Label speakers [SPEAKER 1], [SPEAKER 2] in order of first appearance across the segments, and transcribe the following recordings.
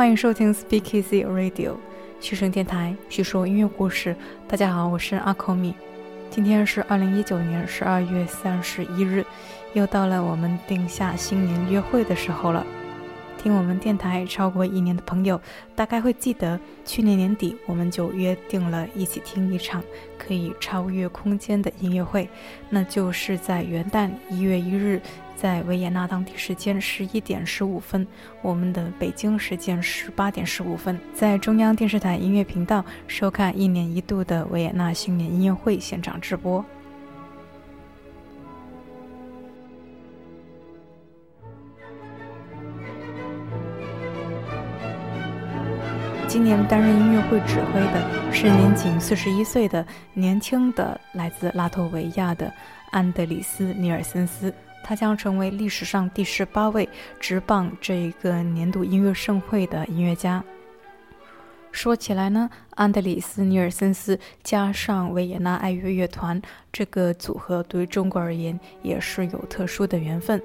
[SPEAKER 1] 欢迎收听 Speak Easy Radio 虚声电台，叙说音乐故事。大家好，我是阿口米。今天是二零一九年十二月三十一日，又到了我们定下新年约会的时候了。听我们电台超过一年的朋友，大概会记得，去年年底我们就约定了一起听一场可以超越空间的音乐会，那就是在元旦一月一日，在维也纳当地时间十一点十五分，我们的北京时间十八点十五分，在中央电视台音乐频道收看一年一度的维也纳新年音乐会现场直播。今年担任音乐会指挥的是年仅四十一岁的年轻的来自拉脱维亚的安德里斯·尼尔森斯，他将成为历史上第十八位执棒这一个年度音乐盛会的音乐家。说起来呢，安德里斯·尼尔森斯加上维也纳爱乐乐团这个组合，对中国而言也是有特殊的缘分。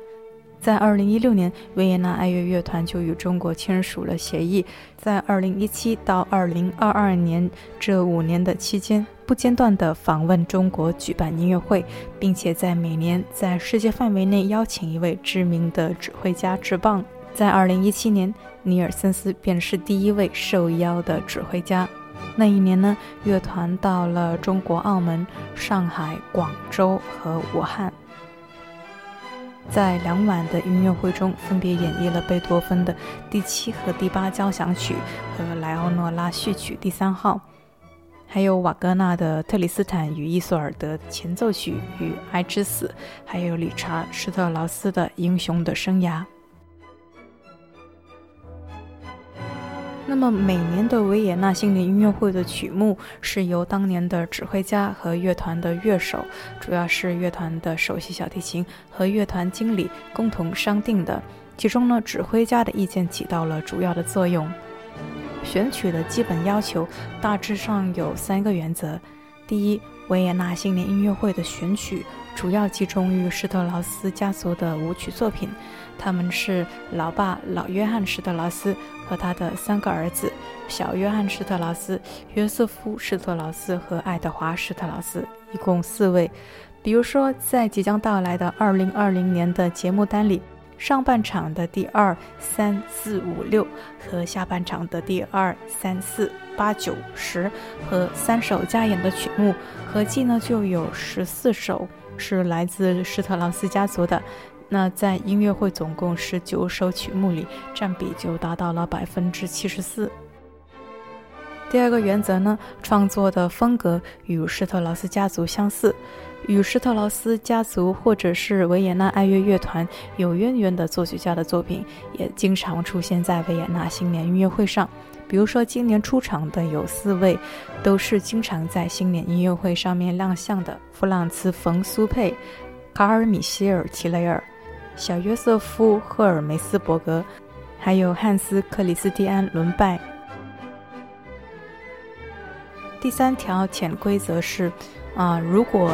[SPEAKER 1] 在二零一六年，维也纳爱乐乐团就与中国签署了协议，在二零一七到二零二二年这五年的期间，不间断地访问中国，举办音乐会，并且在每年在世界范围内邀请一位知名的指挥家执棒。在二零一七年，尼尔森斯便是第一位受邀的指挥家。那一年呢，乐团到了中国澳门、上海、广州和武汉。在两晚的音乐会中，分别演绎了贝多芬的第七和第八交响曲和莱奥诺拉序曲第三号，还有瓦格纳的《特里斯坦与伊索尔德》前奏曲与《爱之死》，还有理查施特劳斯的《英雄的生涯》。那么每年的维也纳新年音乐会的曲目是由当年的指挥家和乐团的乐手，主要是乐团的首席小提琴和乐团经理共同商定的。其中呢，指挥家的意见起到了主要的作用。选曲的基本要求大致上有三个原则：第一，维也纳新年音乐会的选曲主要集中于施特劳斯家族的舞曲作品。他们是老爸老约翰施特劳斯和他的三个儿子：小约翰施特劳斯、约瑟夫施特劳斯和爱德华施特劳斯，一共四位。比如说，在即将到来的2020年的节目单里，上半场的第二、三、四、五、六和下半场的第二、三、四、八、九、十和三首加演的曲目，合计呢就有十四首是来自施特劳斯家族的。那在音乐会总共十九首曲目里，占比就达到了百分之七十四。第二个原则呢，创作的风格与施特劳斯家族相似，与施特劳斯家族或者是维也纳爱乐乐团有渊源的作曲家的作品，也经常出现在维也纳新年音乐会上。比如说，今年出场的有四位，都是经常在新年音乐会上面亮相的：弗朗茨·冯·苏佩、卡尔·米歇尔·齐雷尔。小约瑟夫·赫尔梅斯伯格，还有汉斯·克里斯蒂安·伦拜。第三条潜规则是，啊，如果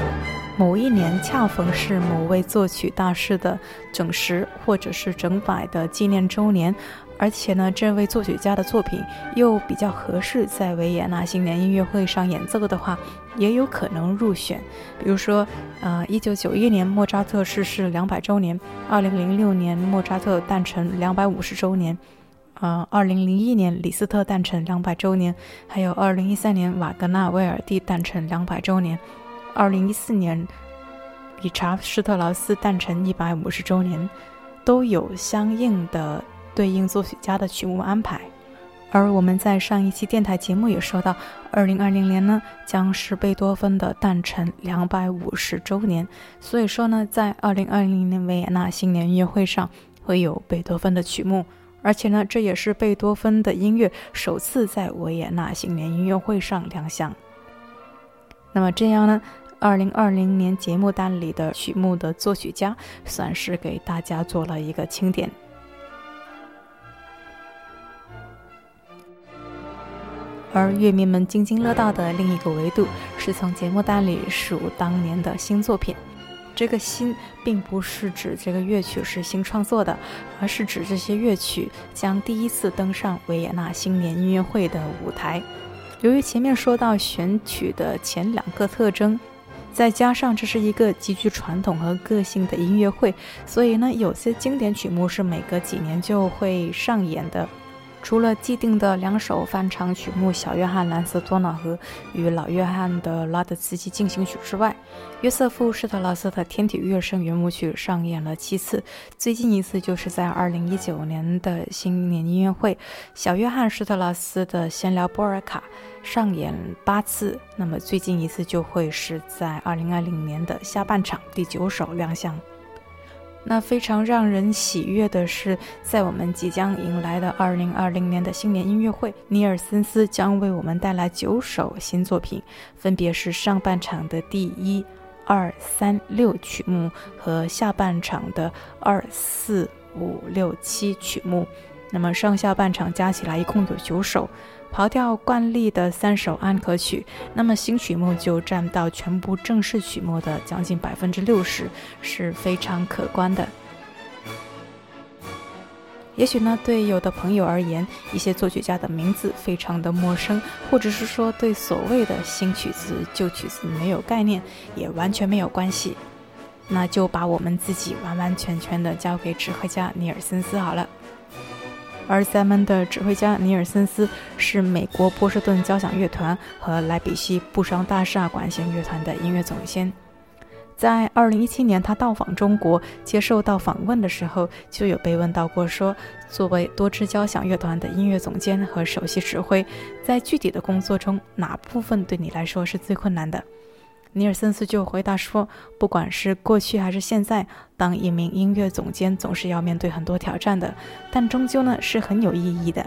[SPEAKER 1] 某一年恰逢是某位作曲大师的整十或者是整百的纪念周年。而且呢，这位作曲家的作品又比较合适在维也纳新年音乐会上演奏的话，也有可能入选。比如说，呃，一九九一年莫扎特逝世两百周年，二零零六年莫扎特诞辰两百五十周年，呃，二零零一年李斯特诞辰两百周年，还有二零一三年瓦格纳威尔第诞辰两百周年，二零一四年理查施特劳斯诞辰一百五十周年，都有相应的。对应作曲家的曲目安排，而我们在上一期电台节目也说到，二零二零年呢将是贝多芬的诞辰两百五十周年，所以说呢，在二零二零年维也纳新年音乐会上会有贝多芬的曲目，而且呢，这也是贝多芬的音乐首次在维也纳新年音乐会上亮相。那么这样呢，二零二零年节目单里的曲目的作曲家算是给大家做了一个清点。而乐迷们津津乐道的另一个维度，是从节目单里数当年的新作品。这个新并不是指这个乐曲是新创作的，而是指这些乐曲将第一次登上维也纳新年音乐会的舞台。由于前面说到选曲的前两个特征，再加上这是一个极具传统和个性的音乐会，所以呢，有些经典曲目是每隔几年就会上演的。除了既定的两首翻唱曲目《小约翰蓝色多瑙河》与老约翰的拉德茨基进行曲之外，约瑟夫施特劳斯的天体乐声圆舞曲上演了七次，最近一次就是在2019年的新年音乐会。小约翰施特劳斯的闲聊波尔卡上演八次，那么最近一次就会是在2020年的下半场第九首亮相。那非常让人喜悦的是，在我们即将迎来的二零二零年的新年音乐会，尼尔森斯将为我们带来九首新作品，分别是上半场的第一、二、三、六曲目和下半场的二、四、五、六、七曲目。那么上下半场加起来一共有九首。刨掉惯例的三首安可曲，那么新曲目就占到全部正式曲目的将近百分之六十，是非常可观的。也许呢，对有的朋友而言，一些作曲家的名字非常的陌生，或者是说对所谓的新曲子、旧曲子没有概念，也完全没有关系。那就把我们自己完完全全的交给指挥家尼尔森斯好了。而咱们的指挥家尼尔森斯是美国波士顿交响乐团和莱比锡布商大厦管弦乐团的音乐总监。在2017年，他到访中国接受到访问的时候，就有被问到过，说作为多支交响乐团的音乐总监和首席指挥，在具体的工作中，哪部分对你来说是最困难的？尼尔森斯就回答说：“不管是过去还是现在，当一名音乐总监总是要面对很多挑战的，但终究呢是很有意义的。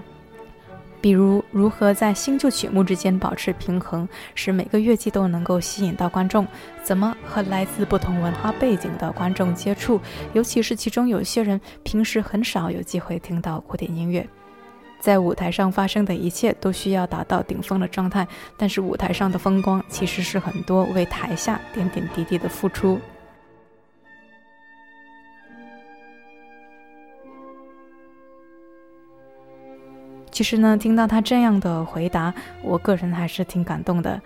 [SPEAKER 1] 比如如何在新旧曲目之间保持平衡，使每个乐季都能够吸引到观众；怎么和来自不同文化背景的观众接触，尤其是其中有些人平时很少有机会听到古典音乐。”在舞台上发生的一切都需要达到顶峰的状态，但是舞台上的风光其实是很多为台下点点滴滴的付出。其实呢，听到他这样的回答，我个人还是挺感动的。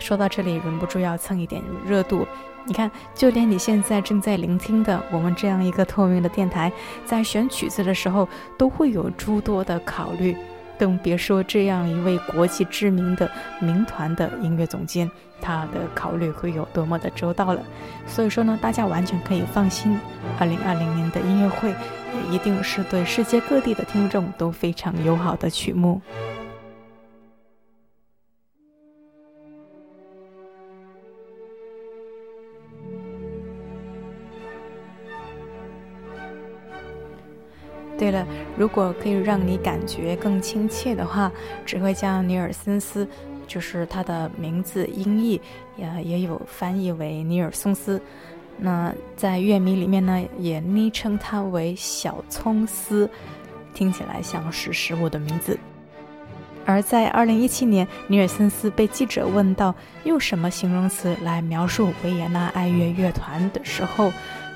[SPEAKER 1] 说到这里，忍不住要蹭一点热度。你看，就连你现在正在聆听的我们这样一个透明的电台，在选曲子的时候都会有诸多的考虑，更别说这样一位国际知名的民团的音乐总监，他的考虑会有多么的周到了。所以说呢，大家完全可以放心，二零二零年的音乐会也一定是对世界各地的听众都非常友好的曲目。对了，如果可以让你感觉更亲切的话，指挥家尼尔森斯，就是他的名字音译也也有翻译为尼尔松斯。那在乐迷里面呢，也昵称他为小葱丝，听起来像是食物的名字。而在2017年，尼尔森斯被记者问到用什么形容词来描述维也纳爱乐乐团的时候。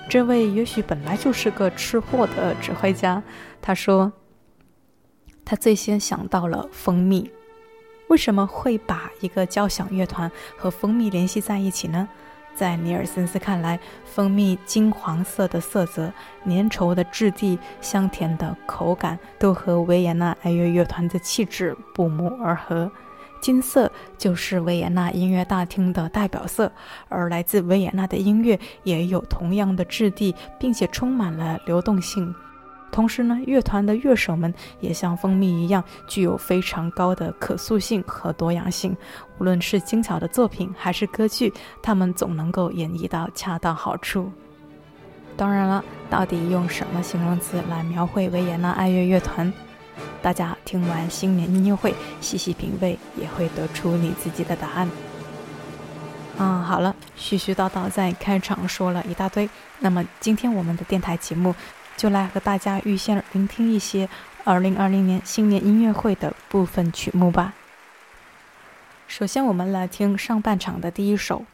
[SPEAKER 1] 这位也许本来就是个吃货的指挥家，他说，他最先想到了蜂蜜。为什么会把一个交响乐团和蜂蜜联系在一起呢？在尼尔森斯看来，蜂蜜金黄色的色泽、粘稠的质地、香甜的口感，都和维也纳爱乐乐团的气质不谋而合。金色就是维也纳音乐大厅的代表色，而来自维也纳的音乐也有同样的质地，并且充满了流动性。同时呢，乐团的乐手们也像蜂蜜一样，具有非常高的可塑性和多样性。无论是精巧的作品还是歌剧，他们总能够演绎到恰到好处。当然了，到底用什么形容词来描绘维也纳爱乐乐团？大家听完新年音乐会，细细品味，也会得出你自己的答案。嗯，好了，絮絮叨叨在开场说了一大堆，那么今天我们的电台节目就来和大家预先聆听一些2020年新年音乐会的部分曲目吧。首先，我们来听上半场的第一首。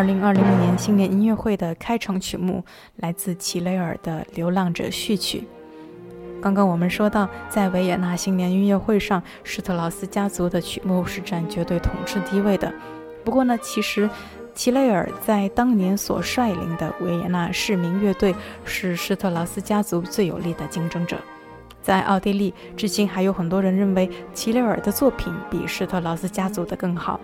[SPEAKER 1] 二零二零年新年音乐会的开场曲目来自齐雷尔的《流浪者序曲》。刚刚我们说到，在维也纳新年音乐会上，施特劳斯家族的曲目是占绝对统治地位的。不过呢，其实齐雷尔在当年所率领的维也纳市民乐队是施特劳斯家族最有力的竞争者。在奥地利，至今还有很多人认为齐雷尔的作品比施特劳斯家族的更好。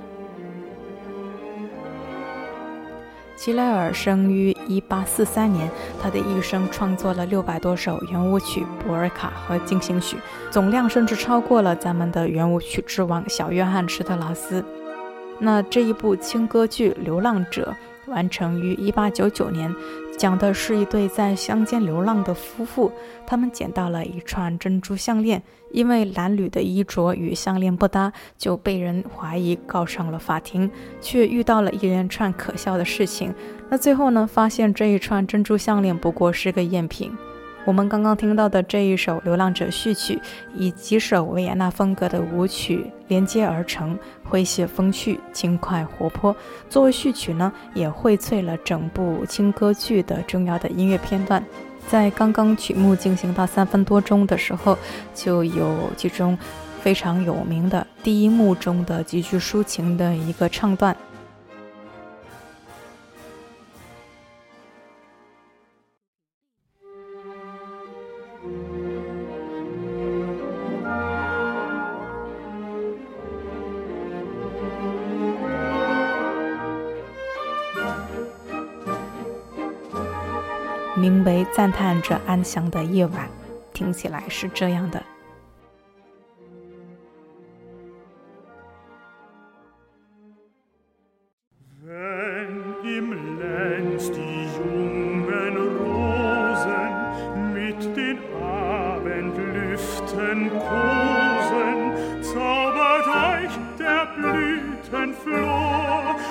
[SPEAKER 1] 齐雷尔生于1843年，他的一生创作了六百多首圆舞曲、博尔卡和进行曲，总量甚至超过了咱们的圆舞曲之王小约翰施特劳斯。那这一部轻歌剧《流浪者》完成于1899年。讲的是一对在乡间流浪的夫妇，他们捡到了一串珍珠项链，因为蓝缕的衣着与项链不搭，就被人怀疑告上了法庭，却遇到了一连串可笑的事情。那最后呢，发现这一串珍珠项链不过是个赝品。我们刚刚听到的这一首《流浪者序曲》，以几首维也纳风格的舞曲连接而成，诙谐风趣、轻快活泼。作为序曲呢，也荟萃了整部轻歌剧的重要的音乐片段。在刚刚曲目进行到三分多钟的时候，就有其中非常有名的第一幕中的极具抒情的一个唱段。名为《赞叹着安详的夜晚》，听起来是这样的。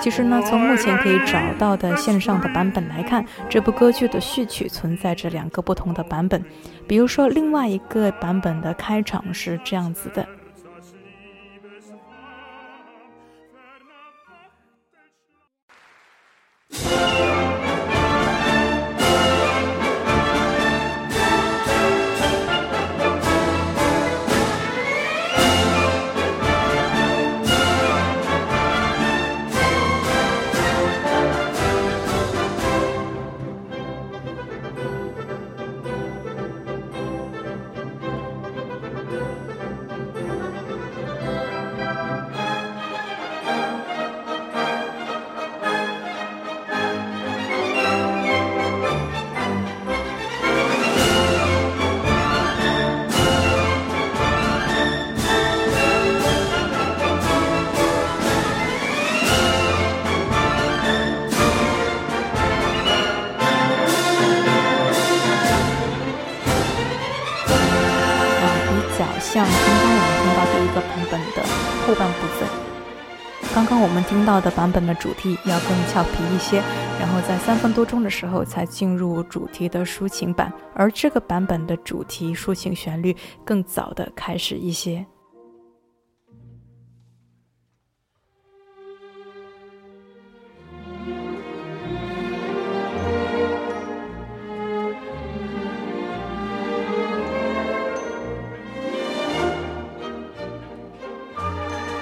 [SPEAKER 1] 其实呢，从目前可以找到的线上的版本来看，这部歌剧的序曲存在着两个不同的版本。比如说，另外一个版本的开场是这样子的。到的版本的主题要更俏皮一些，然后在三分多钟的时候才进入主题的抒情版，而这个版本的主题抒情旋律更早的开始一些。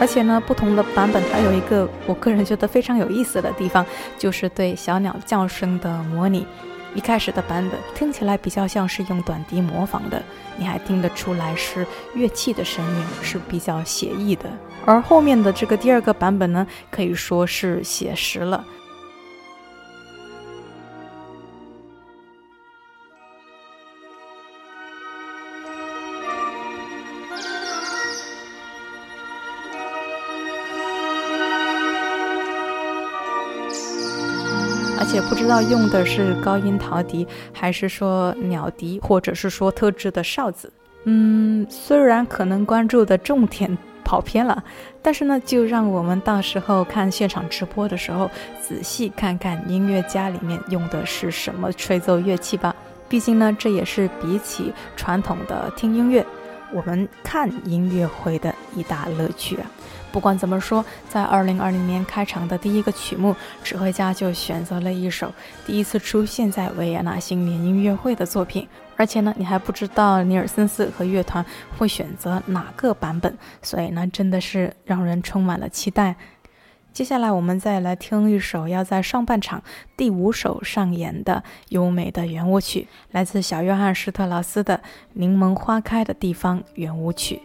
[SPEAKER 1] 而且呢，不同的版本它有一个我个人觉得非常有意思的地方，就是对小鸟叫声的模拟。一开始的版本听起来比较像是用短笛模仿的，你还听得出来是乐器的声音，是比较写意的。而后面的这个第二个版本呢，可以说是写实了。也不知道用的是高音陶笛，还是说鸟笛，或者是说特制的哨子。嗯，虽然可能关注的重点跑偏了，但是呢，就让我们到时候看现场直播的时候，仔细看看音乐家里面用的是什么吹奏乐器吧。毕竟呢，这也是比起传统的听音乐，我们看音乐会的一大乐趣啊！不管怎么说，在2020年开场的第一个曲目，指挥家就选择了一首第一次出现在维也纳新年音乐会的作品，而且呢，你还不知道尼尔森斯和乐团会选择哪个版本，所以呢，真的是让人充满了期待。接下来，我们再来听一首要在上半场第五首上演的优美的圆舞曲，来自小约翰施特劳斯的《柠檬花开的地方》圆舞曲。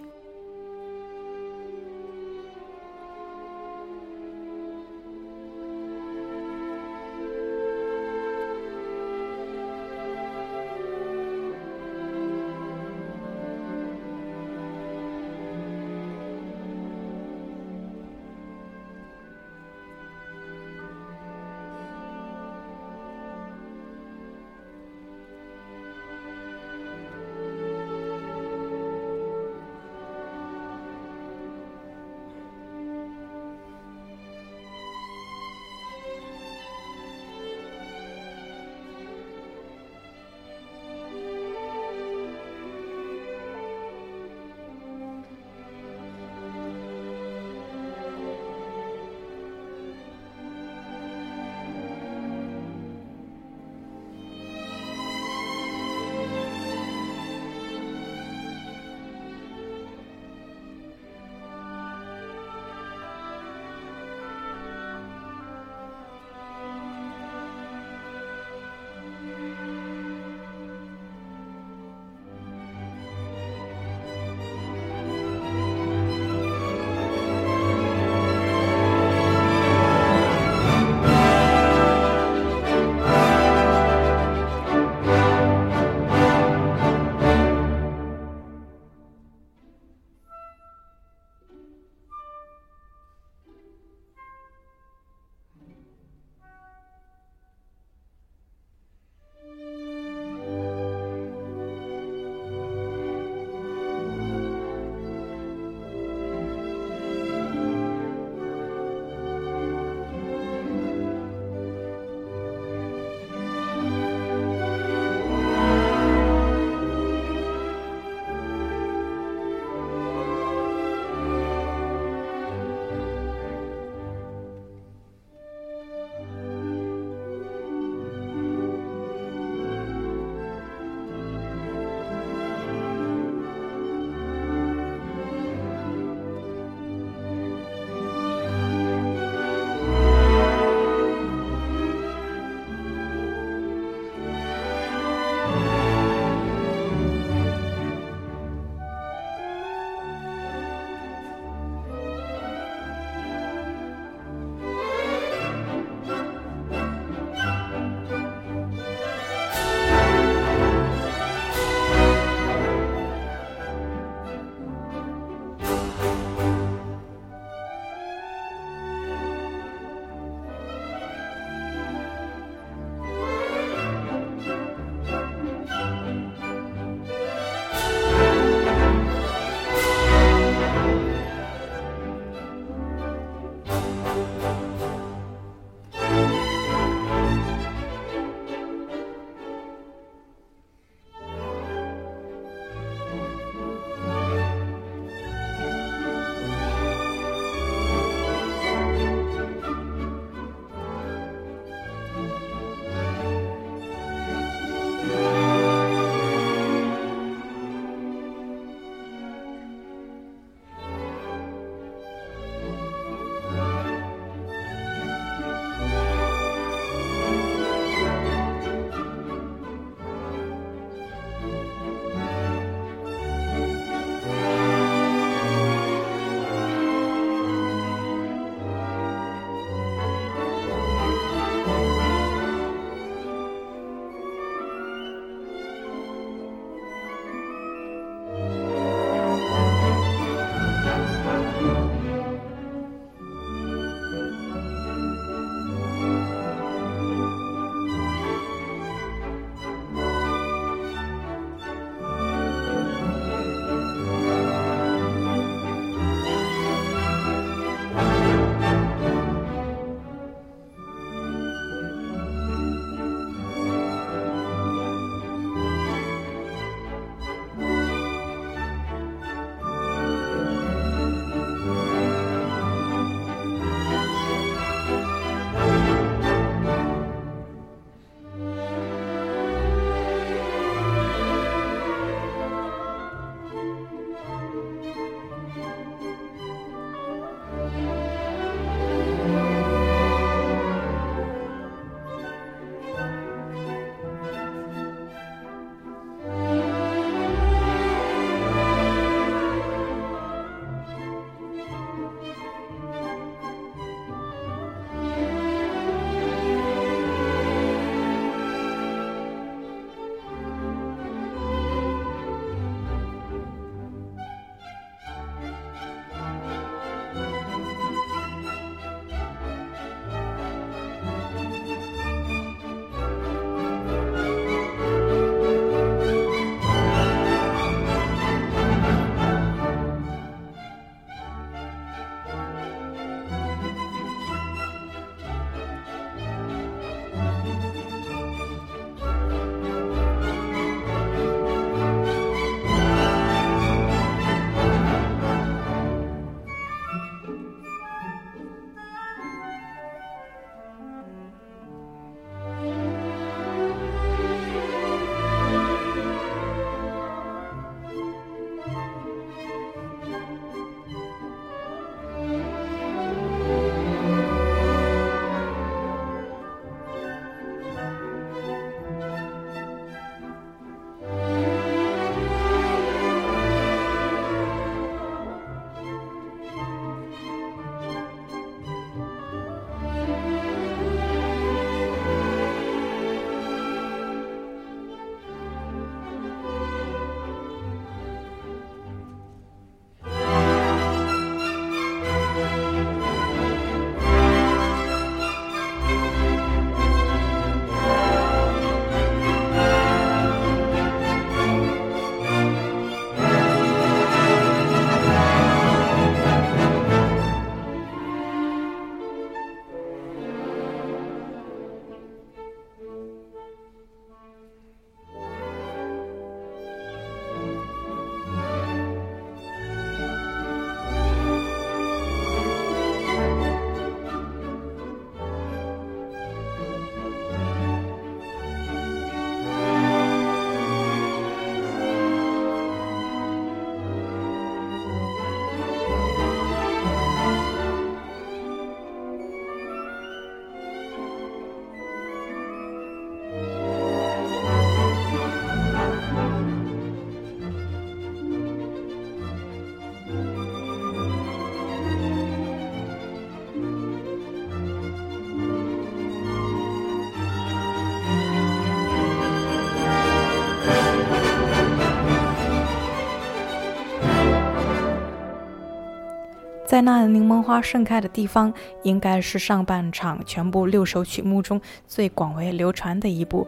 [SPEAKER 1] 在那柠檬花盛开的地方，应该是上半场全部六首曲目中最广为流传的一部。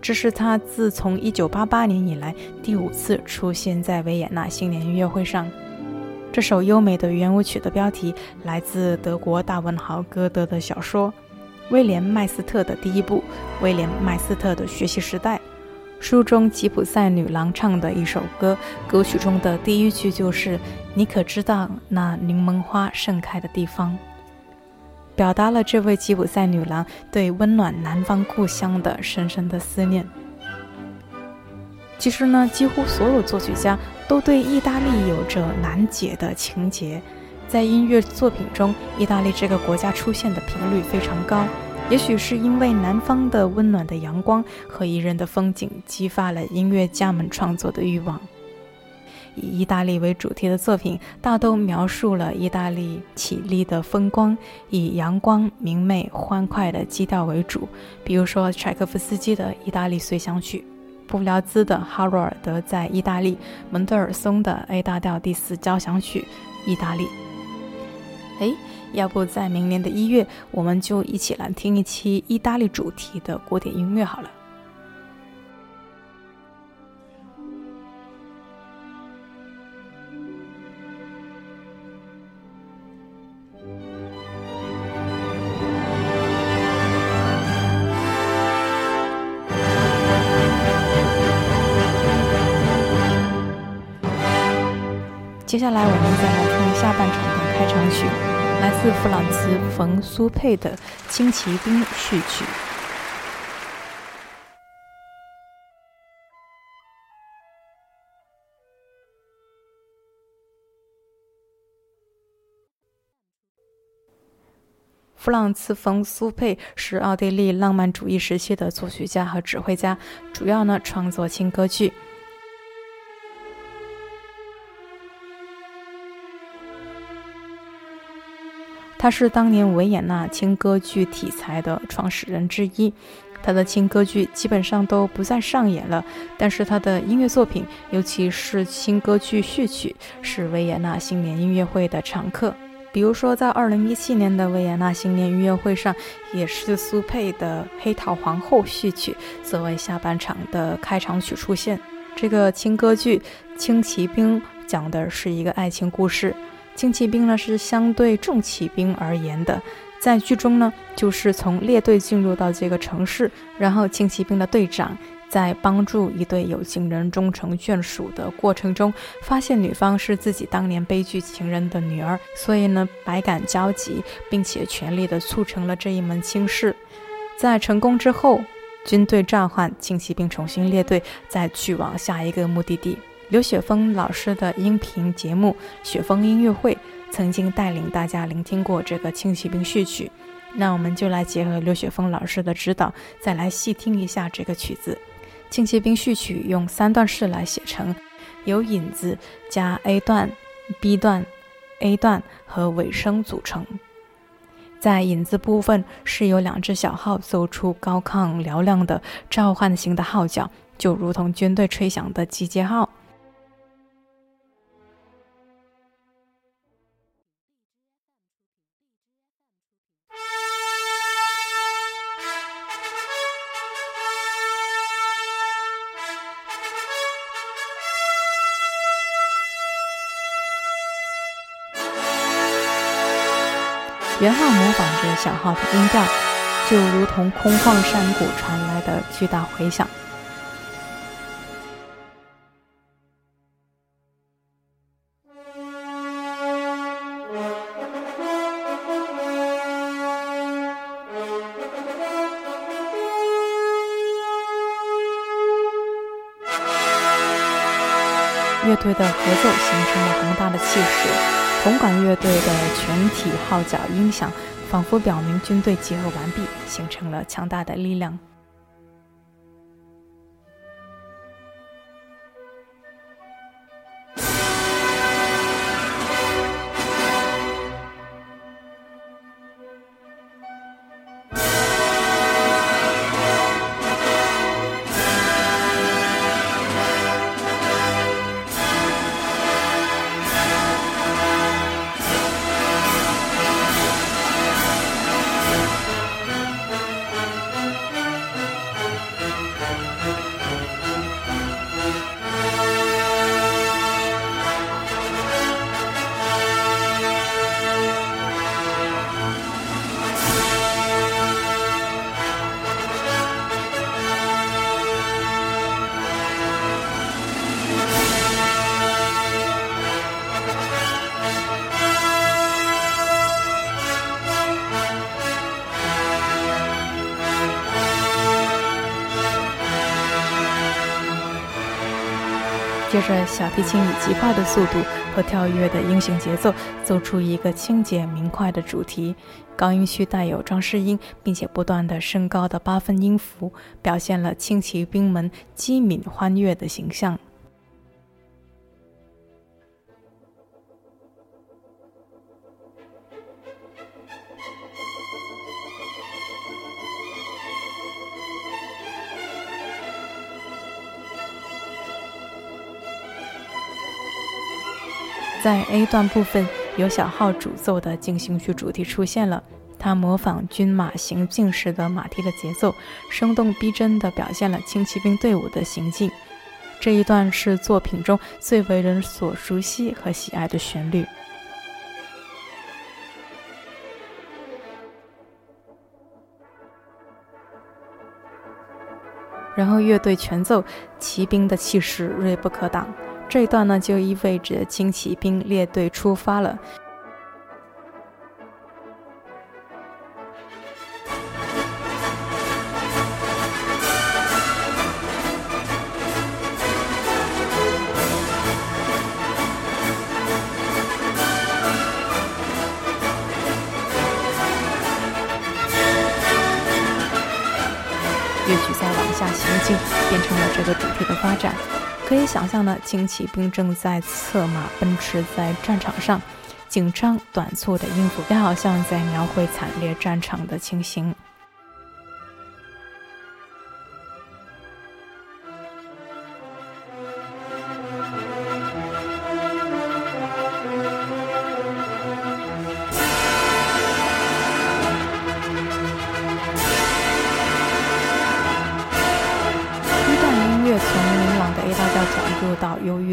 [SPEAKER 1] 这是他自从1988年以来第五次出现在维也纳新年音乐会上。这首优美的圆舞曲的标题来自德国大文豪歌德的小说《威廉·麦斯特的第一部：威廉·麦斯特的学习时代》。书中吉普赛女郎唱的一首歌，歌曲中的第一句就是“你可知道那柠檬花盛开的地方”，表达了这位吉普赛女郎对温暖南方故乡的深深的思念。其实呢，几乎所有作曲家都对意大利有着难解的情结，在音乐作品中，意大利这个国家出现的频率非常高。也许是因为南方的温暖的阳光和宜人的风景，激发了音乐家们创作的欲望。以意大利为主题的作品，大都描述了意大利绮丽的风光，以阳光明媚、欢快的基调为主。比如说柴可夫斯基的《意大利随想曲》，布廖兹的《哈罗尔德在意大利》，门德尔松的《A 大调第四交响曲》，意大利。哎。要不在明年的一月，我们就一起来听一期意大利主题的古典音乐好了。接下来我们再来听下半场的开场曲。来自弗朗茨·冯·苏佩的《轻骑兵序曲》。弗朗茨·冯·苏佩是奥地利浪漫主义时期的作曲家和指挥家，主要呢创作轻歌剧。他是当年维也纳轻歌剧题材的创始人之一，他的轻歌剧基本上都不再上演了，但是他的音乐作品，尤其是轻歌剧序曲，是维也纳新年音乐会的常客。比如说，在2017年的维也纳新年音乐会上，也是苏佩的《黑桃皇后》序曲作为下半场的开场曲出现。这个轻歌剧《轻骑兵》讲的是一个爱情故事。轻骑兵呢是相对重骑兵而言的，在剧中呢，就是从列队进入到这个城市，然后轻骑兵的队长在帮助一对有情人终成眷属的过程中，发现女方是自己当年悲剧情人的女儿，所以呢百感交集，并且全力的促成了这一门亲事。在成功之后，军队召唤轻骑兵重新列队，再去往下一个目的地。刘雪峰老师的音频节目《雪峰音乐会》曾经带领大家聆听过这个《轻骑兵序曲》，那我们就来结合刘雪峰老师的指导，再来细听一下这个曲子。《轻骑兵序曲》用三段式来写成，由引子加 A 段、B 段、A 段和尾声组成。在引子部分是由两只小号奏出高亢嘹亮的召唤型的号角，就如同军队吹响的集结号。圆号模仿着小号的音调，就如同空旷山谷传来的巨大回响。乐队的合奏形成了宏大的气势。红管乐队的全体号角音响，仿佛表明军队集合完毕，形成了强大的力量。接着，小提琴以极快的速度和跳跃的音型节奏，奏出一个清洁明快的主题。高音区带有装饰音，并且不断的升高的八分音符，表现了轻骑兵们机敏欢悦的形象。在 A 段部分，由小号主奏的进行曲主题出现了。它模仿军马行进时的马蹄的节奏，生动逼真地表现了轻骑兵队伍的行进。这一段是作品中最为人所熟悉和喜爱的旋律。然后乐队全奏，骑兵的气势锐不可挡。这一段呢，就意味着轻骑兵列队出发了。乐曲在往下行进，变成了这个主题的发展。可以想象呢，轻骑兵正在策马奔驰在战场上，紧张短促的音符，也好像在描绘惨烈战场的情形。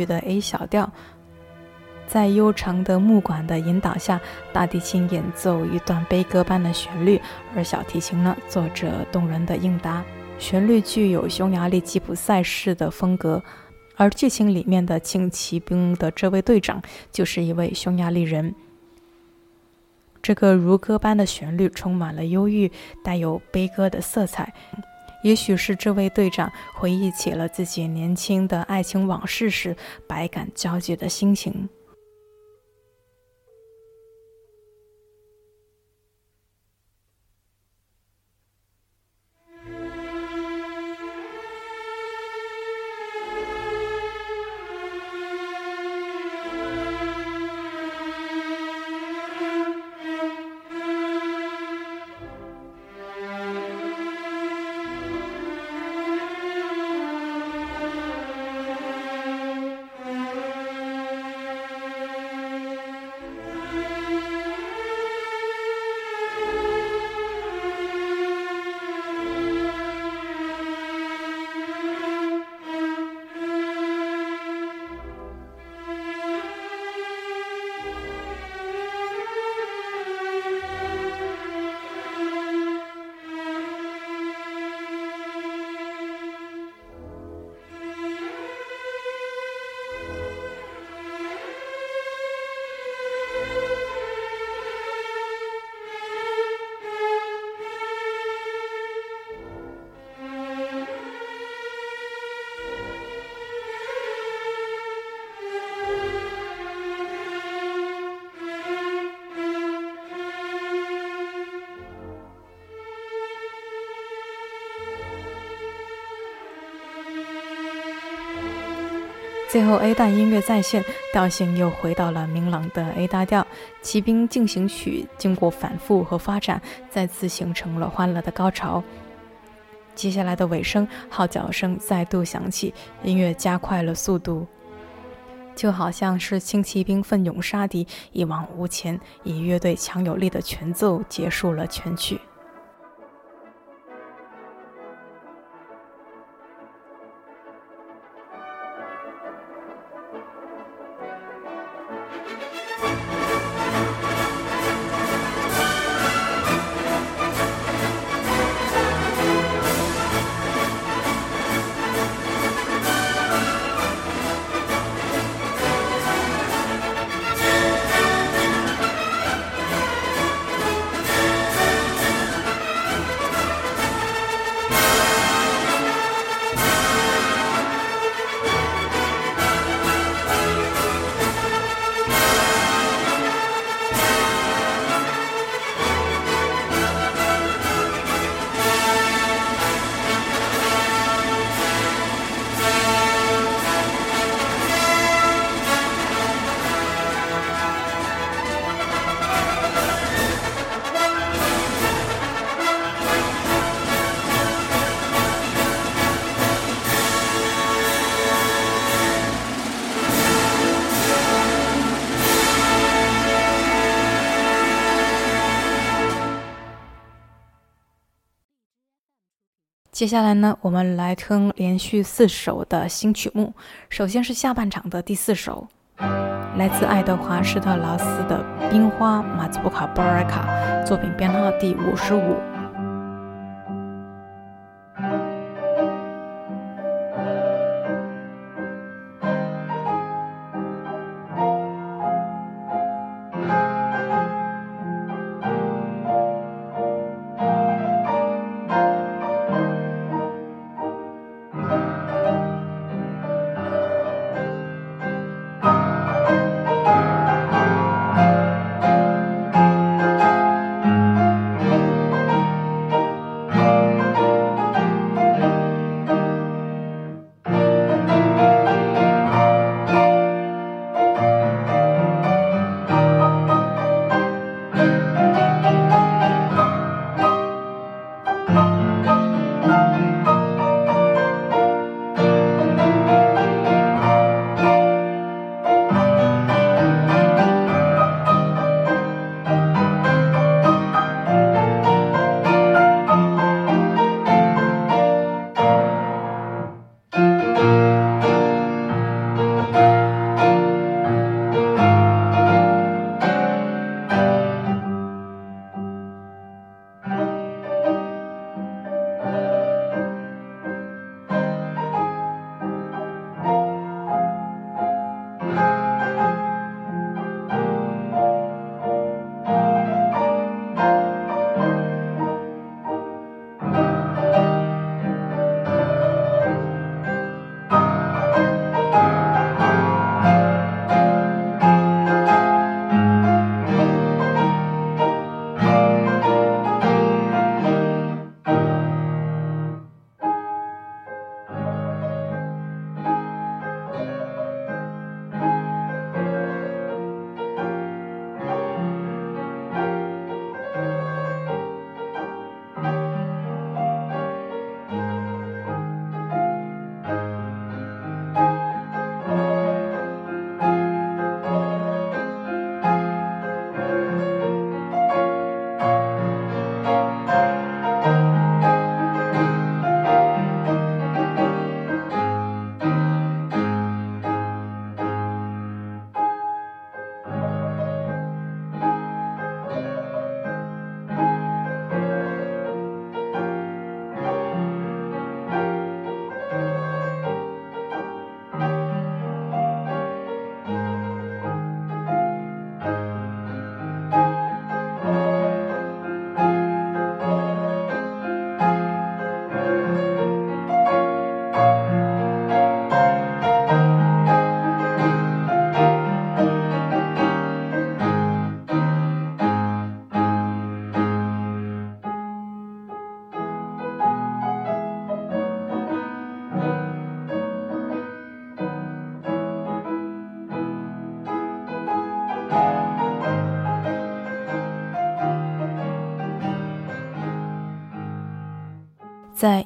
[SPEAKER 1] 的 A 小调，在悠长的木管的引导下，大提琴演奏一段悲歌般的旋律，而小提琴呢，做着动人的应答。旋律具有匈牙利吉普赛式的风格，而剧情里面的轻骑兵的这位队长就是一位匈牙利人。这个如歌般的旋律充满了忧郁，带有悲歌的色彩。也许是这位队长回忆起了自己年轻的爱情往事时，百感交集的心情。，A 大音乐再现，调性又回到了明朗的 A 大调。骑兵进行曲经过反复和发展，再次形成了欢乐的高潮。接下来的尾声，号角声再度响起，音乐加快了速度，就好像是轻骑兵奋勇杀敌，一往无前，以乐队强有力的全奏结束了全曲。接下来呢，我们来听连续四首的新曲目。首先是下半场的第四首，来自爱德华施特劳斯的《冰花马兹布卡波尔卡》，作品编号第五十五。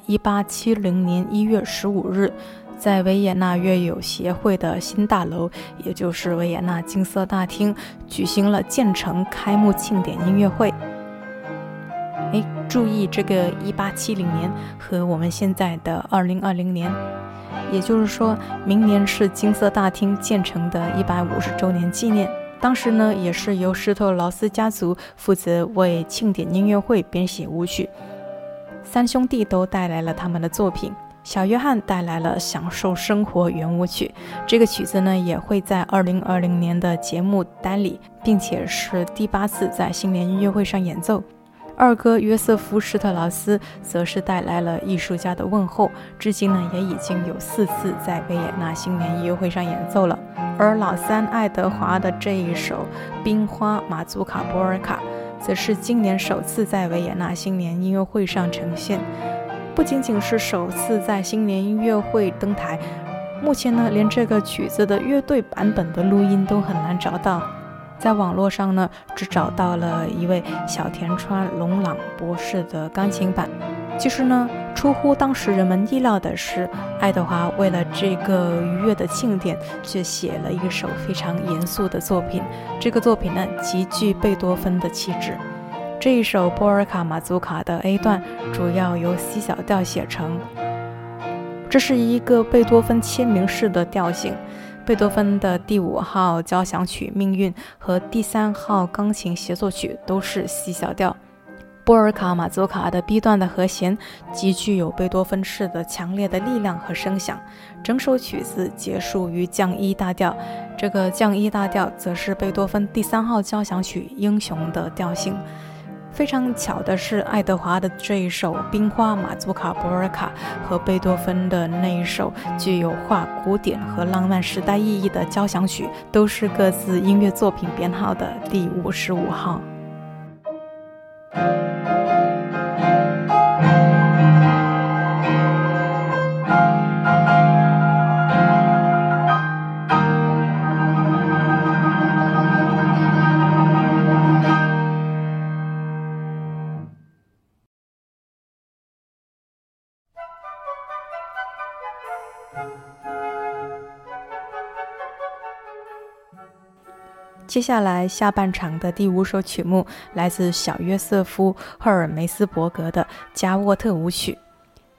[SPEAKER 1] 一八七零年一月十五日，在维也纳乐友协会的新大楼，也就是维也纳金色大厅，举行了建成开幕庆典音乐会。哎，注意这个一八七零年和我们现在的二零二零年，也就是说明年是金色大厅建成的一百五十周年纪念。当时呢，也是由施特劳斯家族负责为庆典音乐会编写舞曲。三兄弟都带来了他们的作品，小约翰带来了《享受生活》圆舞曲。这个曲子呢，也会在二零二零年的节目单里，并且是第八次在新年音乐会上演奏。二哥约瑟夫施特劳斯则是带来了《艺术家的问候》，至今呢也已经有四次在维也纳新年音乐会上演奏了。而老三爱德华的这一首《冰花马祖卡波尔卡》。则是今年首次在维也纳新年音乐会上呈现，不仅仅是首次在新年音乐会登台，目前呢，连这个曲子的乐队版本的录音都很难找到，在网络上呢，只找到了一位小田川龙朗博士的钢琴版。其实呢，出乎当时人们意料的是，爱德华为了这个愉悦的庆典，却写了一首非常严肃的作品。这个作品呢，极具贝多芬的气质。这一首波尔卡马祖卡的 A 段主要由 C 小调写成，这是一个贝多芬签名式的调性。贝多芬的第五号交响曲《命运》和第三号钢琴协奏曲都是 C 小调。波尔卡马祖卡的 B 段的和弦极具有贝多芬式的强烈的力量和声响。整首曲子结束于降一大调，这个降一大调则是贝多芬第三号交响曲《英雄》的调性。非常巧的是，爱德华的这一首冰花马祖卡波尔卡和贝多芬的那一首具有画古典和浪漫时代意义的交响曲，都是各自音乐作品编号的第五十五号。接下来下半场的第五首曲目来自小约瑟夫·赫尔梅斯伯格的加沃特舞曲。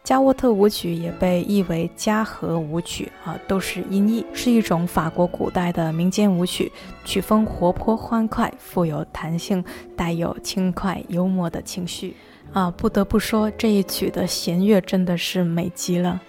[SPEAKER 1] 加沃特舞曲也被译为加和舞曲啊，都是音译，是一种法国古代的民间舞曲，曲风活泼欢快，富有弹性，带有轻快幽默的情绪啊。不得不说，这一曲的弦乐真的是美极了。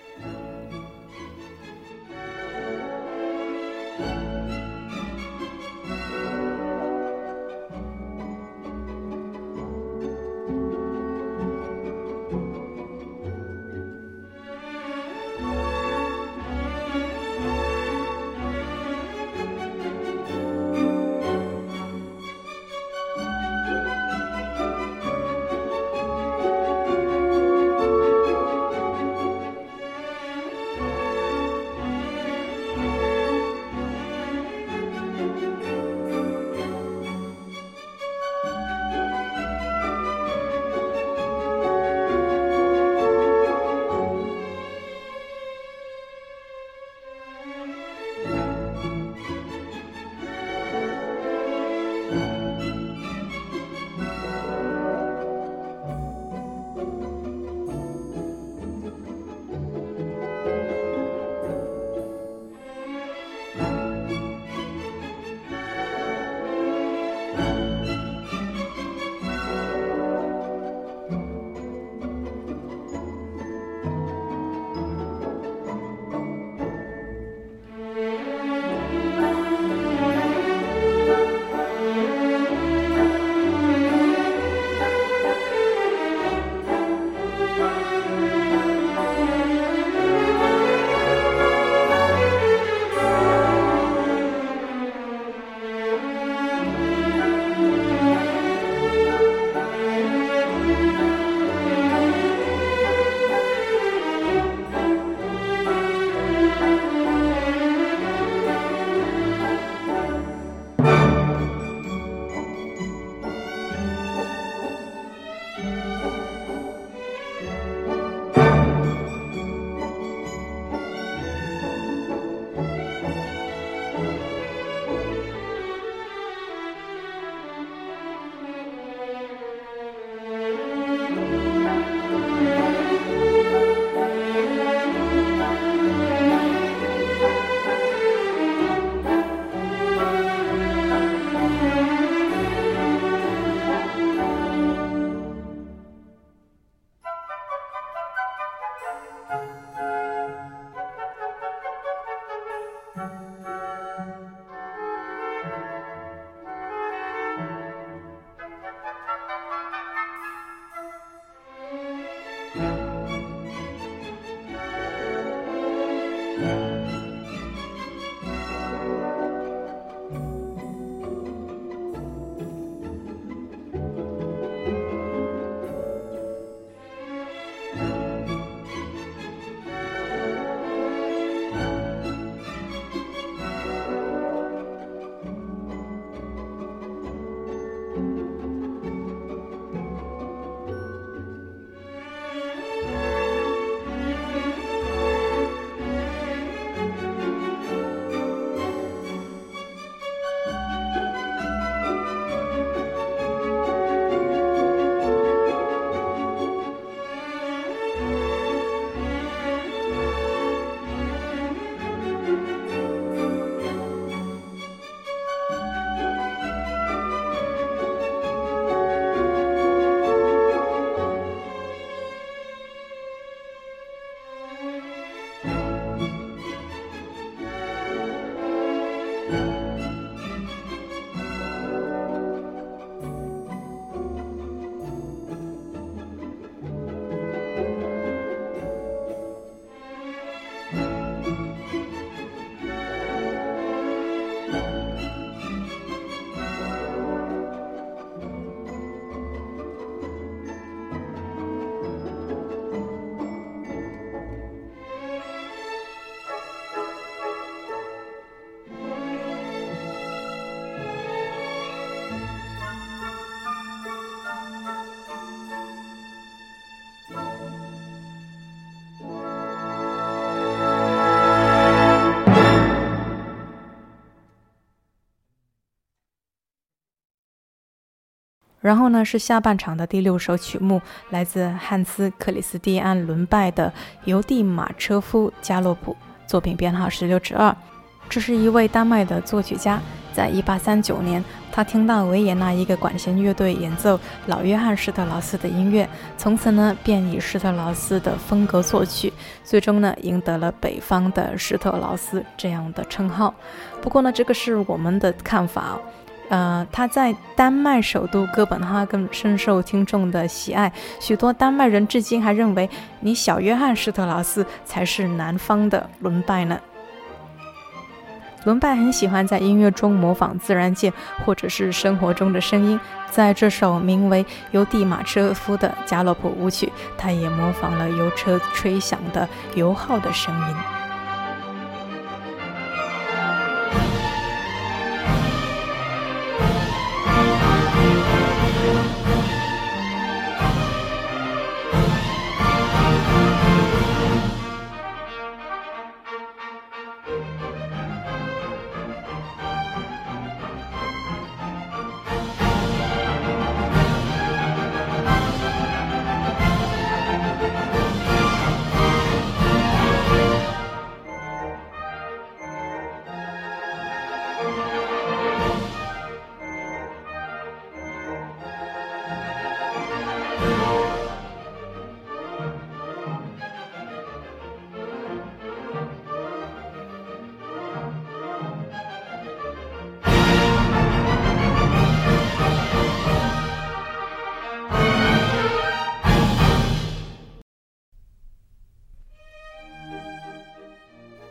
[SPEAKER 1] 然后呢，是下半场的第六首曲目，来自汉斯·克里斯蒂安·伦拜的《尤蒂马车夫加洛普》，作品编号十六至二。这是一位丹麦的作曲家，在一八三九年，他听到维也纳一个管弦乐队演奏老约翰·施特劳斯的音乐，从此呢，便以施特劳斯的风格作曲，最终呢，赢得了“北方的施特劳斯”这样的称号。不过呢，这个是我们的看法。呃，他在丹麦首都哥本哈根深受听众的喜爱，许多丹麦人至今还认为你小约翰施特劳斯才是南方的伦拜呢。伦拜很喜欢在音乐中模仿自然界或者是生活中的声音，在这首名为《尤蒂马车夫》的加洛普舞曲，他也模仿了油车吹响的油耗的声音。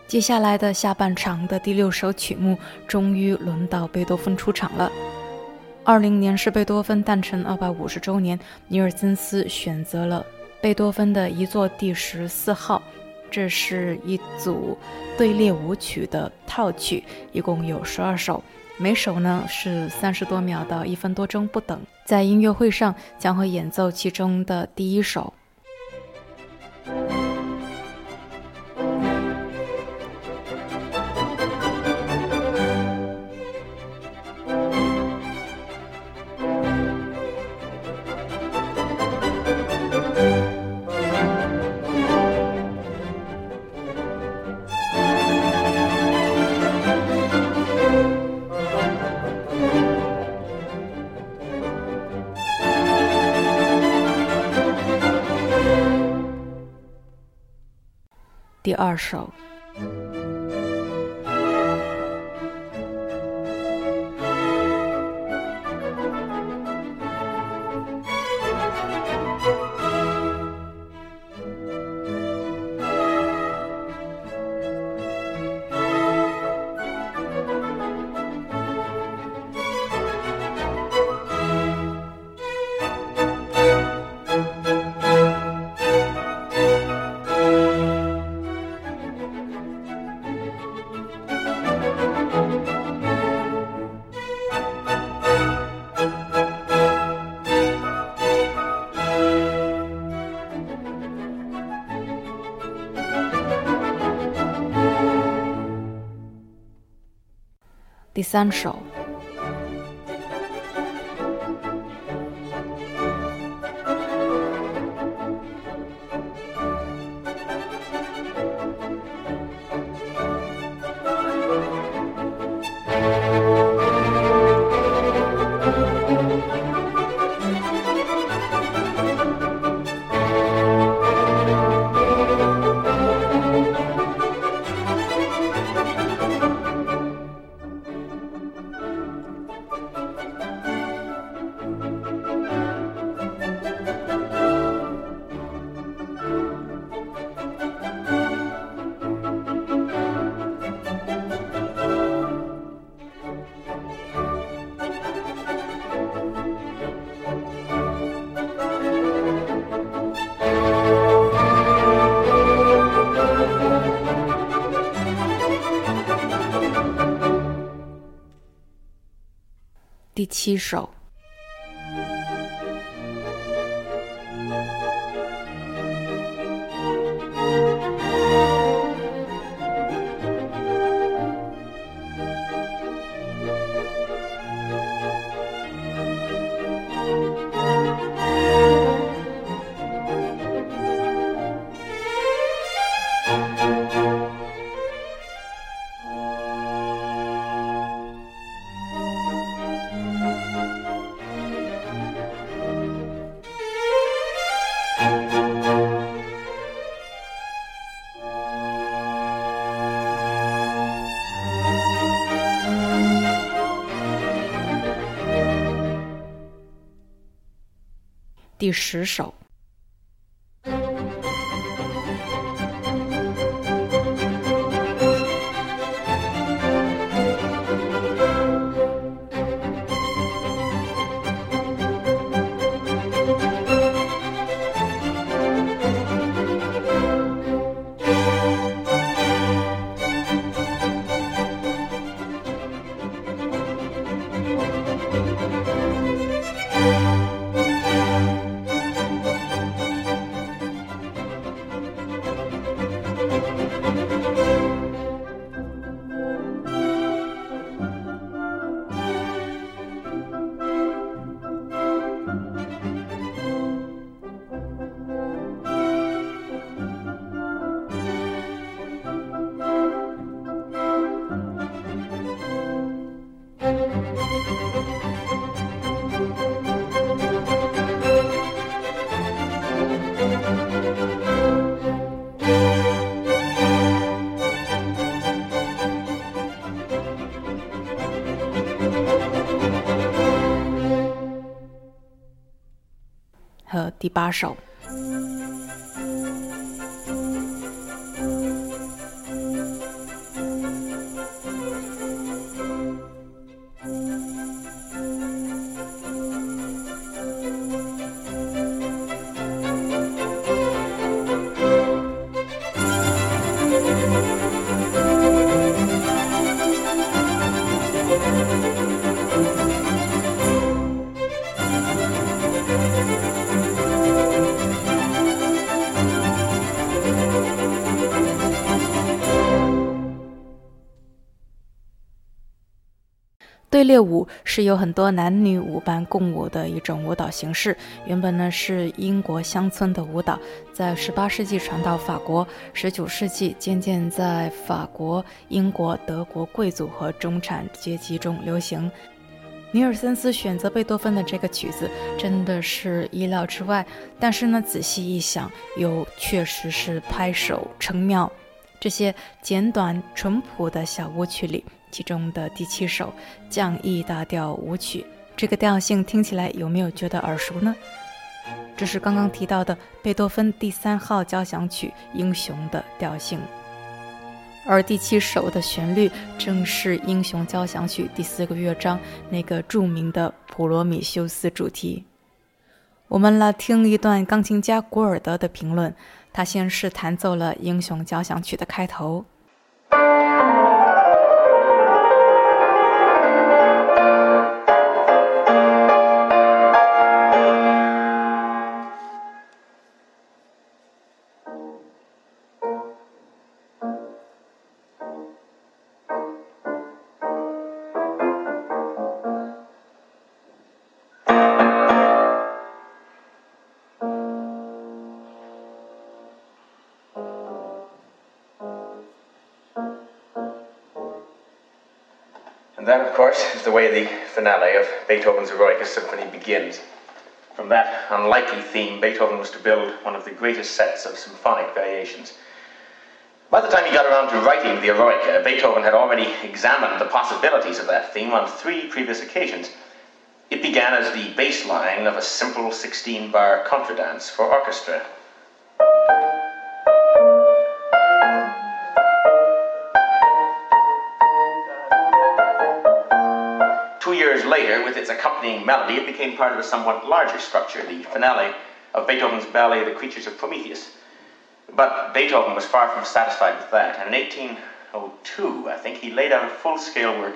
[SPEAKER 1] 接下来的下半场的第六首曲目，终于轮到贝多芬出场了。二零年是贝多芬诞辰二百五十周年，尼尔森斯选择了贝多芬的一座第十四号，这是一组队列舞曲的套曲，一共有十二首，每首呢是三十多秒到一分多钟不等。在音乐会上将会演奏其中的第一首。第二首。三首。一首。第十首。队列舞是有很多男女舞伴共舞的一种舞蹈形式。原本呢是英国乡村的舞蹈，在18世纪传到法国，19世纪渐渐在法国、英国、德国贵族和中产阶级中流行。尼尔森斯选择贝多芬的这个曲子，真的是意料之外。但是呢，仔细一想，又确实是拍手称妙。这些简短淳朴的小舞曲里。其中的第七首降 E 大调舞曲，这个调性听起来有没有觉得耳熟呢？这是刚刚提到的贝多芬第三号交响曲《英雄》的调性，而第七首的旋律正是《英雄交响曲》第四个乐章那个著名的普罗米修斯主题。我们来听一段钢琴家古尔德的评论，他先是弹奏了《英雄交响曲》的开头。
[SPEAKER 2] Course, is the way the finale of Beethoven's Eroica Symphony begins. From that unlikely theme, Beethoven was to build one of the greatest sets of symphonic variations. By the time he got around to writing the Eroica, Beethoven had already examined the possibilities of that theme on three previous occasions. It began as the bass line of a simple 16 bar contradance for orchestra, accompanying melody, it became part of a somewhat larger structure, the finale of Beethoven's ballet The Creatures of Prometheus. But Beethoven was far from satisfied with that, and in 1802, I think, he laid out a full-scale work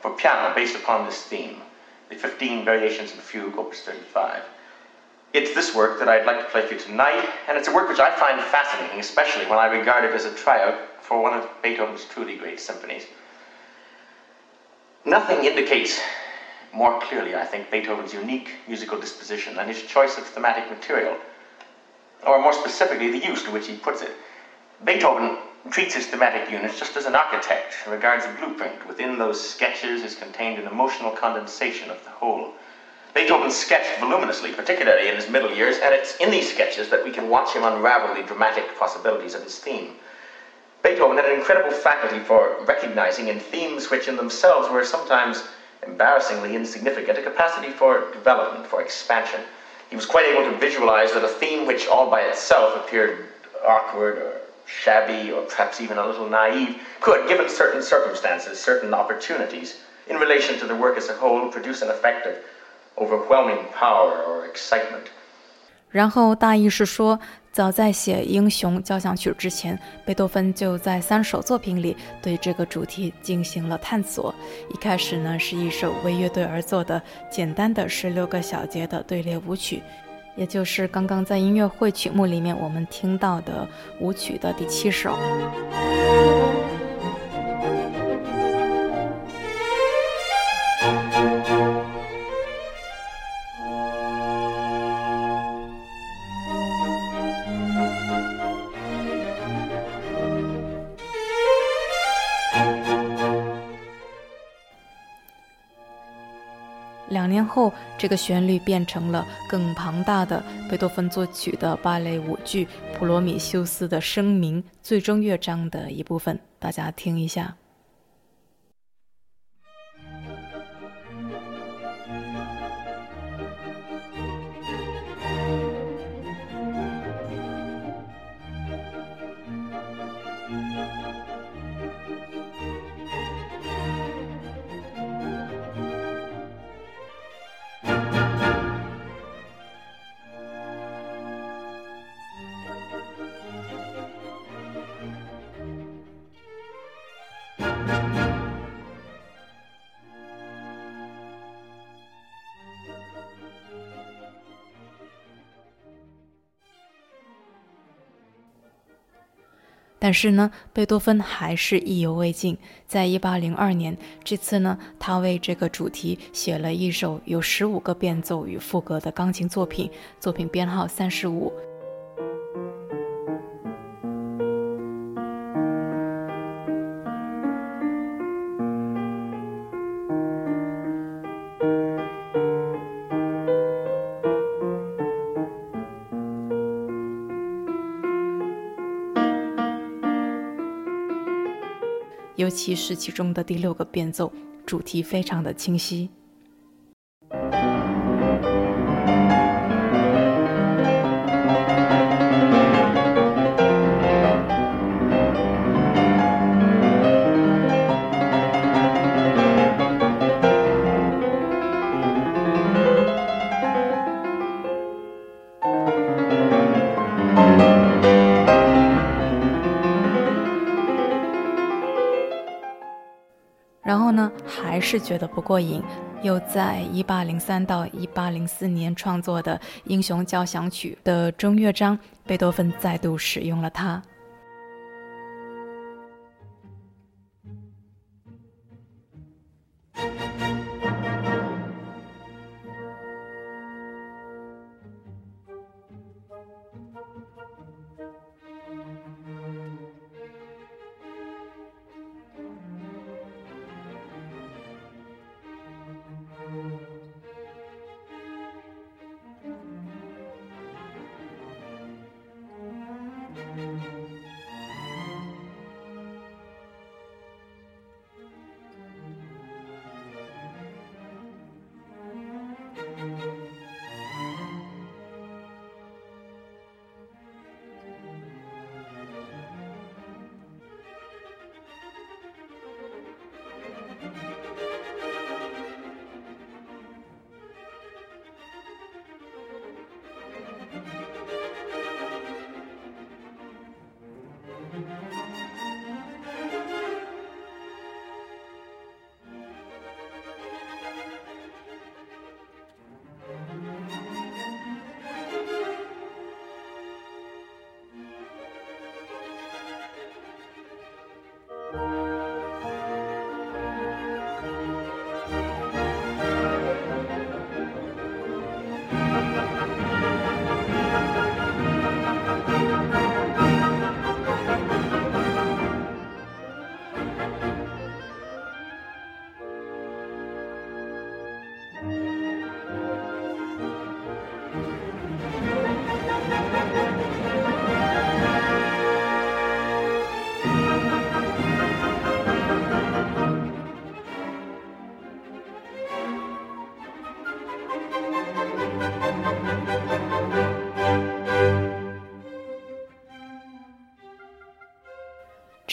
[SPEAKER 2] for piano based upon this theme, the 15 Variations in Fugue, Opus 35. It's this work that I'd like to play for you tonight, and it's a work which I find fascinating, especially when I regard it as a tryout for one of Beethoven's truly great symphonies. Nothing indicates more clearly, I think, Beethoven's unique musical disposition and his choice of thematic material, or more specifically, the use to which he puts it. Beethoven treats his thematic units just as an architect regards a blueprint. Within those sketches is contained an emotional condensation of the whole. Beethoven sketched voluminously, particularly in his middle years, and it's in these sketches that we can watch him unravel the dramatic possibilities of his theme. Beethoven had an incredible faculty for recognizing in themes which in themselves were sometimes embarrassingly insignificant, a capacity for development, for expansion. He was quite able to visualize that a theme which all by itself appeared awkward or shabby or perhaps even a little naive could, given certain circumstances, certain opportunities, in relation to the work as a whole, produce an effect of overwhelming power or excitement.
[SPEAKER 1] 然后大意是说，早在写《英雄交响曲》之前，贝多芬就在三首作品里对这个主题进行了探索。一开始呢，是一首为乐队而作的简单的十六个小节的队列舞曲，也就是刚刚在音乐会曲目里面我们听到的舞曲的第七首。后，这个旋律变成了更庞大的贝多芬作曲的芭蕾舞剧《普罗米修斯的声明》最终乐章的一部分。大家听一下。但是呢，贝多芬还是意犹未尽。在一八零二年，这次呢，他为这个主题写了一首有十五个变奏与副歌的钢琴作品，作品编号三十五。其是其中的第六个变奏，主题非常的清晰。是觉得不过瘾，又在一八零三到一八零四年创作的《英雄交响曲》的中乐章，贝多芬再度使用了它。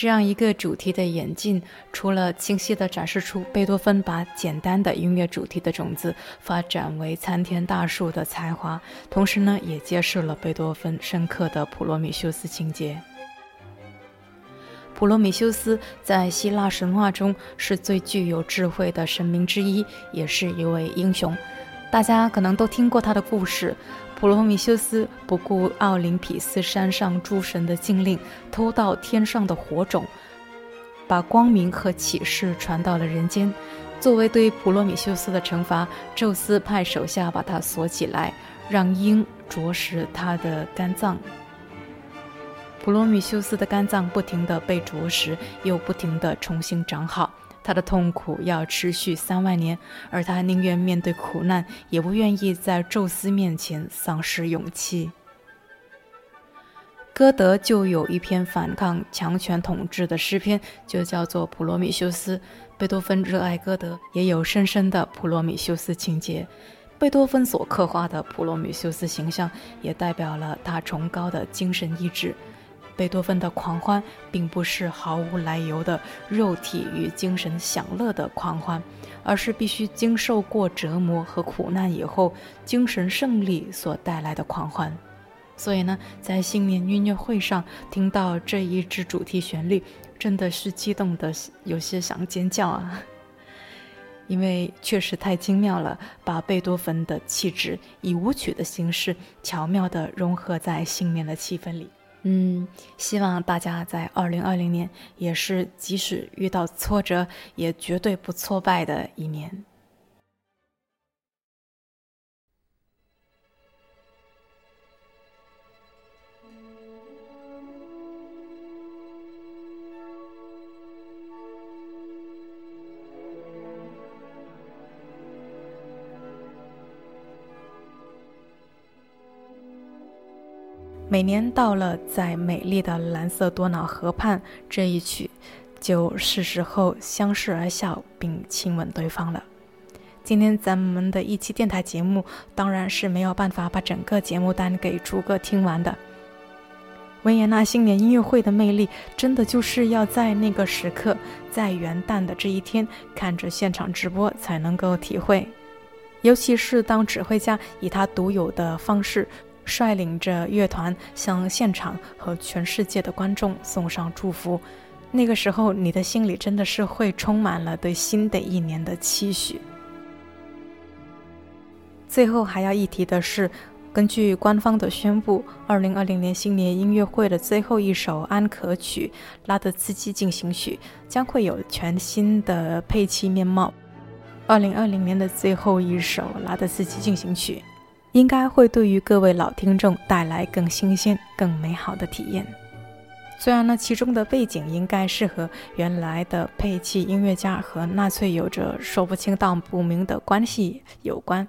[SPEAKER 1] 这样一个主题的演进，除了清晰地展示出贝多芬把简单的音乐主题的种子发展为参天大树的才华，同时呢，也揭示了贝多芬深刻的普罗米修斯情节。普罗米修斯在希腊神话中是最具有智慧的神明之一，也是一位英雄。大家可能都听过他的故事。普罗米修斯不顾奥林匹斯山上诸神的禁令，偷到天上的火种，把光明和启示传到了人间。作为对普罗米修斯的惩罚，宙斯派手下把他锁起来，让鹰啄食他的肝脏。普罗米修斯的肝脏不停地被啄食，又不停地重新长好。他的痛苦要持续三万年，而他宁愿面对苦难，也不愿意在宙斯面前丧失勇气。歌德就有一篇反抗强权统治的诗篇，就叫做《普罗米修斯》。贝多芬热爱歌德，也有深深的普罗米修斯情节。贝多芬所刻画的普罗米修斯形象，也代表了他崇高的精神意志。贝多芬的狂欢并不是毫无来由的肉体与精神享乐的狂欢，而是必须经受过折磨和苦难以后精神胜利所带来的狂欢。所以呢，在新年音乐会上听到这一支主题旋律，真的是激动的有些想尖叫啊！因为确实太精妙了，把贝多芬的气质以舞曲的形式巧妙地融合在新年的气氛里。嗯，希望大家在二零二零年也是，即使遇到挫折，也绝对不挫败的一年。每年到了在美丽的蓝色多瑙河畔这一曲，就是时候相视而笑并亲吻对方了。今天咱们的一期电台节目，当然是没有办法把整个节目单给逐个听完的。维也纳新年音乐会的魅力，真的就是要在那个时刻，在元旦的这一天，看着现场直播才能够体会。尤其是当指挥家以他独有的方式。率领着乐团向现场和全世界的观众送上祝福，那个时候你的心里真的是会充满了对新的一年的期许。最后还要一提的是，根据官方的宣布，二零二零年新年音乐会的最后一首安可曲《拉德斯基进行曲》将会有全新的配器面貌。二零二零年的最后一首《拉德斯基进行曲》。应该会对于各位老听众带来更新鲜、更美好的体验。虽然呢，其中的背景应该是和原来的配器音乐家和纳粹有着说不清道不明的关系有关。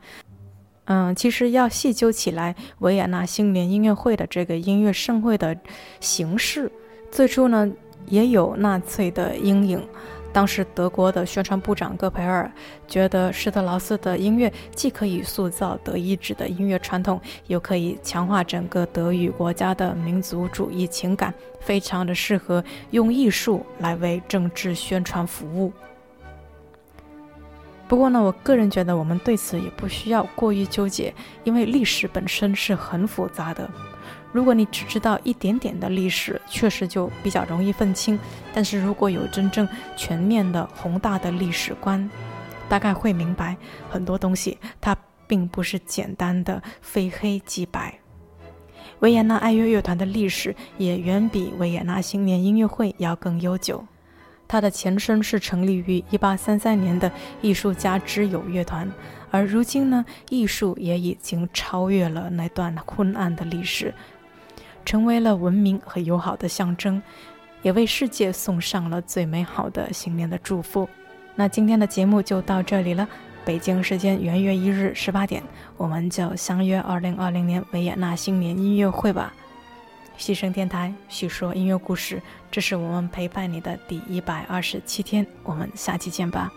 [SPEAKER 1] 嗯，其实要细究起来，维也纳新年音乐会的这个音乐盛会的形式，最初呢也有纳粹的阴影。当时，德国的宣传部长戈培尔觉得施特劳斯的音乐既可以塑造德意志的音乐传统，又可以强化整个德语国家的民族主义情感，非常的适合用艺术来为政治宣传服务。不过呢，我个人觉得我们对此也不需要过于纠结，因为历史本身是很复杂的。如果你只知道一点点的历史，确实就比较容易分清。但是如果有真正全面的宏大的历史观，大概会明白很多东西，它并不是简单的非黑即白。维也纳爱乐乐团的历史也远比维也纳新年音乐会要更悠久。它的前身是成立于1833年的艺术家之友乐团，而如今呢，艺术也已经超越了那段昏暗的历史。成为了文明和友好的象征，也为世界送上了最美好的新年的祝福。那今天的节目就到这里了。北京时间元月一日十八点，我们就相约二零二零年维也纳新年音乐会吧。西声电台叙说音乐故事，这是我们陪伴你的第一百二十七天。我们下期见吧。